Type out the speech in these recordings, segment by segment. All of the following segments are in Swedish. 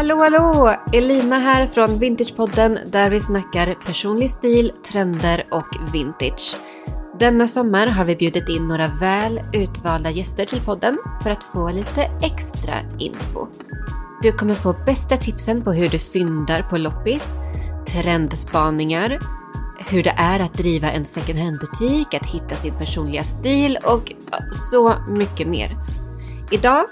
Hallå hallå! Elina här från Vintagepodden där vi snackar personlig stil, trender och vintage. Denna sommar har vi bjudit in några väl utvalda gäster till podden för att få lite extra inspo. Du kommer få bästa tipsen på hur du fyndar på loppis, trendspaningar, hur det är att driva en second hand-butik, att hitta sin personliga stil och så mycket mer. Idag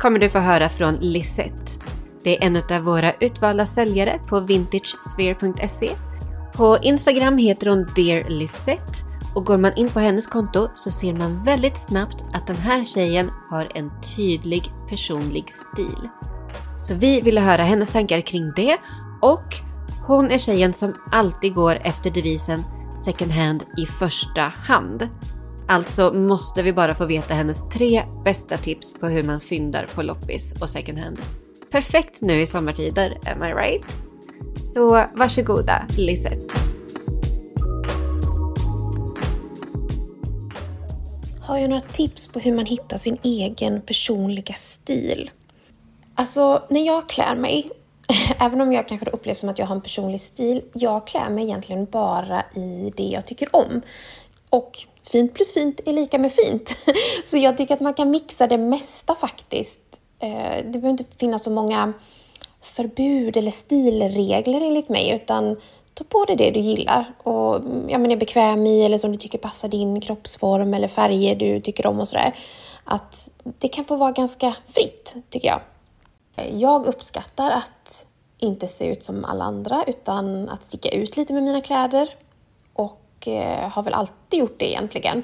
kommer du få höra från Lisette. Det är en av våra utvalda säljare på vintagesphere.se. På Instagram heter hon Dear Lisette och går man in på hennes konto så ser man väldigt snabbt att den här tjejen har en tydlig personlig stil. Så vi ville höra hennes tankar kring det och hon är tjejen som alltid går efter devisen second hand i första hand. Alltså måste vi bara få veta hennes tre bästa tips på hur man fyndar på loppis och second hand. Perfekt nu i sommartider, am I right? Så varsågoda Lisette. Har jag några tips på hur man hittar sin egen personliga stil? Alltså, när jag klär mig, även om jag kanske upplevs som att jag har en personlig stil, jag klär mig egentligen bara i det jag tycker om. Och fint plus fint är lika med fint. Så jag tycker att man kan mixa det mesta faktiskt. Eh, det behöver inte finnas så många förbud eller stilregler enligt mig, utan ta på dig det du gillar och mm, ja, men är bekväm i eller som du tycker passar din kroppsform eller färger du tycker om och sådär. Att det kan få vara ganska fritt, tycker jag. Eh, jag uppskattar att inte se ut som alla andra utan att sticka ut lite med mina kläder och eh, har väl alltid gjort det egentligen.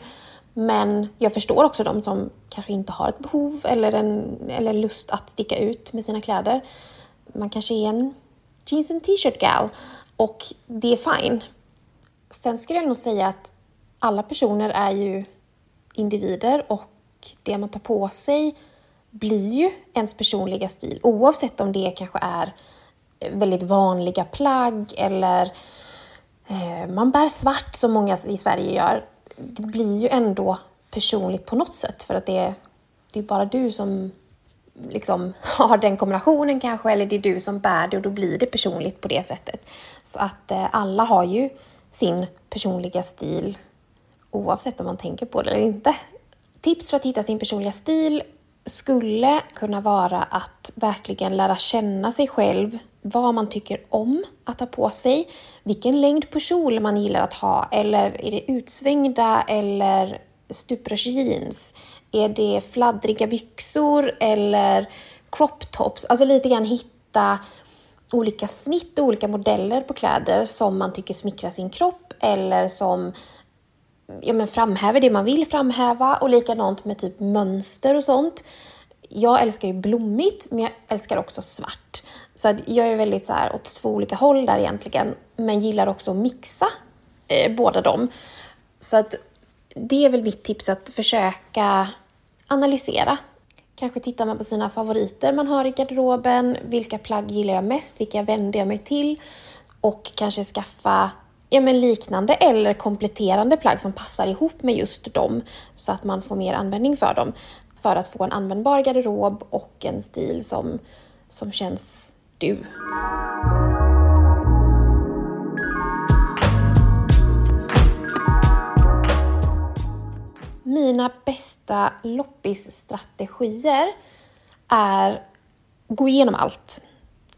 Men jag förstår också de som kanske inte har ett behov eller, en, eller lust att sticka ut med sina kläder. Man kanske är en jeans and t-shirt gal och det är fine. Sen skulle jag nog säga att alla personer är ju individer och det man tar på sig blir ju ens personliga stil oavsett om det kanske är eh, väldigt vanliga plagg eller eh, man bär svart som många i Sverige gör det blir ju ändå personligt på något sätt för att det är, det är bara du som liksom har den kombinationen kanske eller det är du som bär det och då blir det personligt på det sättet. Så att eh, alla har ju sin personliga stil oavsett om man tänker på det eller inte. Tips för att hitta sin personliga stil skulle kunna vara att verkligen lära känna sig själv, vad man tycker om att ha på sig, vilken längd på kjol man gillar att ha, eller är det utsvängda eller stuprörsjeans? Är det fladdriga byxor eller crop tops? Alltså lite grann hitta olika snitt och olika modeller på kläder som man tycker smickrar sin kropp eller som ja, men framhäver det man vill framhäva och likadant med typ mönster och sånt. Jag älskar ju blommigt, men jag älskar också svart. Så att jag är väldigt så här åt två olika håll där egentligen, men gillar också att mixa eh, båda dem. Så att det är väl mitt tips att försöka analysera. Kanske tittar man på sina favoriter man har i garderoben. Vilka plagg gillar jag mest? Vilka vänder jag mig till? Och kanske skaffa ja, men liknande eller kompletterande plagg som passar ihop med just dem så att man får mer användning för dem. För att få en användbar garderob och en stil som, som känns du. Mina bästa loppisstrategier är gå igenom allt.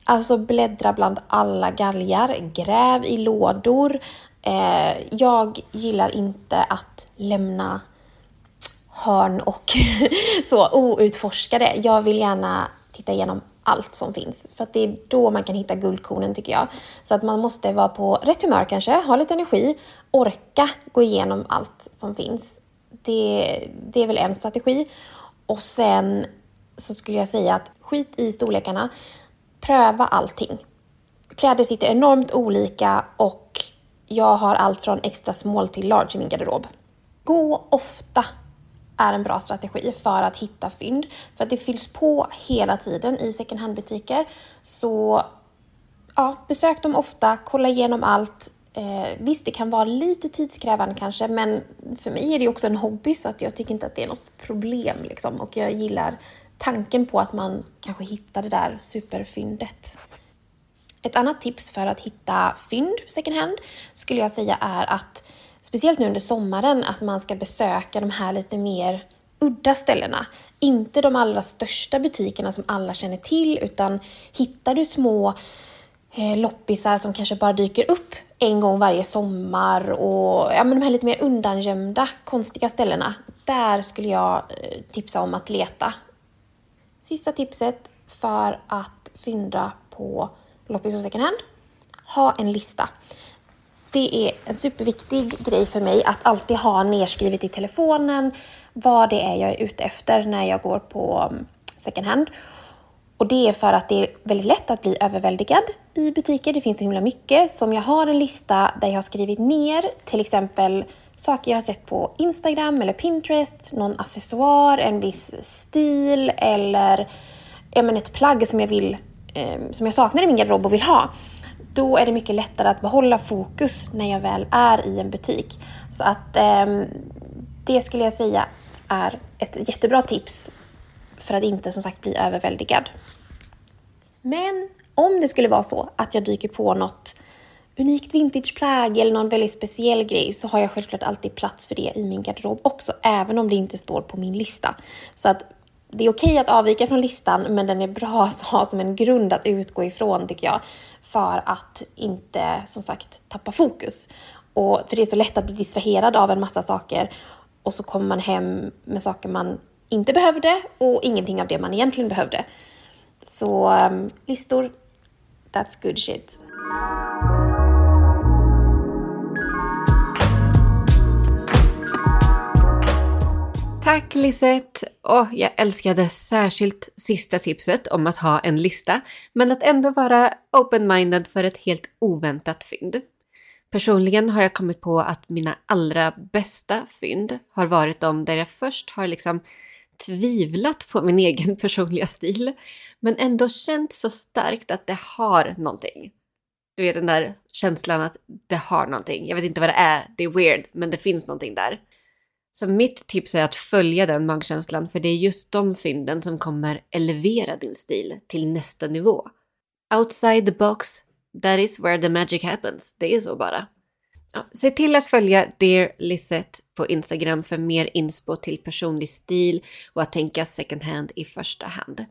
Alltså bläddra bland alla galgar, gräv i lådor. Eh, jag gillar inte att lämna hörn och så outforskade. Jag vill gärna titta igenom allt som finns. För att det är då man kan hitta guldkornen tycker jag. Så att man måste vara på rätt humör kanske, ha lite energi, orka gå igenom allt som finns. Det, det är väl en strategi. Och sen så skulle jag säga att skit i storlekarna pröva allting. Kläder sitter enormt olika och jag har allt från extra small till large i min garderob. Gå ofta är en bra strategi för att hitta fynd. För att det fylls på hela tiden i second hand-butiker. Så ja, besök dem ofta, kolla igenom allt. Eh, visst, det kan vara lite tidskrävande kanske, men för mig är det också en hobby så att jag tycker inte att det är något problem. Liksom. Och jag gillar tanken på att man kanske hittar det där superfyndet. Ett annat tips för att hitta fynd second hand skulle jag säga är att, speciellt nu under sommaren, att man ska besöka de här lite mer udda ställena. Inte de allra största butikerna som alla känner till, utan hittar du små eh, loppisar som kanske bara dyker upp en gång varje sommar och ja, men de här lite mer undangömda, konstiga ställena. Där skulle jag eh, tipsa om att leta. Sista tipset för att fynda på loppis och second hand. Ha en lista. Det är en superviktig grej för mig att alltid ha nedskrivet i telefonen vad det är jag är ute efter när jag går på mm, second hand. Och det är för att det är väldigt lätt att bli överväldigad i butiker. Det finns så himla mycket. Så om jag har en lista där jag har skrivit ner till exempel saker jag har sett på Instagram eller Pinterest, någon accessoar, en viss stil eller men ett plagg som jag, vill, eh, som jag saknar i min garderob och vill ha. Då är det mycket lättare att behålla fokus när jag väl är i en butik. Så att eh, det skulle jag säga är ett jättebra tips för att inte som sagt bli överväldigad. Men om det skulle vara så att jag dyker på något unikt vintageplagg eller någon väldigt speciell grej så har jag självklart alltid plats för det i min garderob också, även om det inte står på min lista. Så att det är okej att avvika från listan, men den är bra att ha som en grund att utgå ifrån tycker jag, för att inte som sagt tappa fokus. Och för det är så lätt att bli distraherad av en massa saker och så kommer man hem med saker man inte behövde och ingenting av det man egentligen behövde. Så um, listor, that's good shit. Tack Lisette! Och jag älskade särskilt sista tipset om att ha en lista, men att ändå vara open-minded för ett helt oväntat fynd. Personligen har jag kommit på att mina allra bästa fynd har varit de där jag först har liksom tvivlat på min egen personliga stil, men ändå känt så starkt att det har någonting. Du vet den där känslan att det har någonting. Jag vet inte vad det är, det är weird, men det finns någonting där. Så mitt tips är att följa den magkänslan, för det är just de fynden som kommer elevera din stil till nästa nivå. Outside the box, that is where the magic happens. Det är så bara. Ja, se till att följa Dear Lisette på Instagram för mer inspo till personlig stil och att tänka second hand i första hand.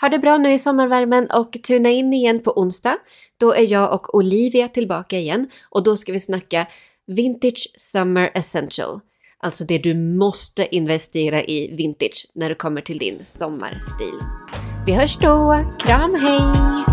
Ha det bra nu i sommarvärmen och tuna in igen på onsdag. Då är jag och Olivia tillbaka igen och då ska vi snacka Vintage Summer Essential. Alltså det du måste investera i vintage när det kommer till din sommarstil. Vi hörs då! Kram hej!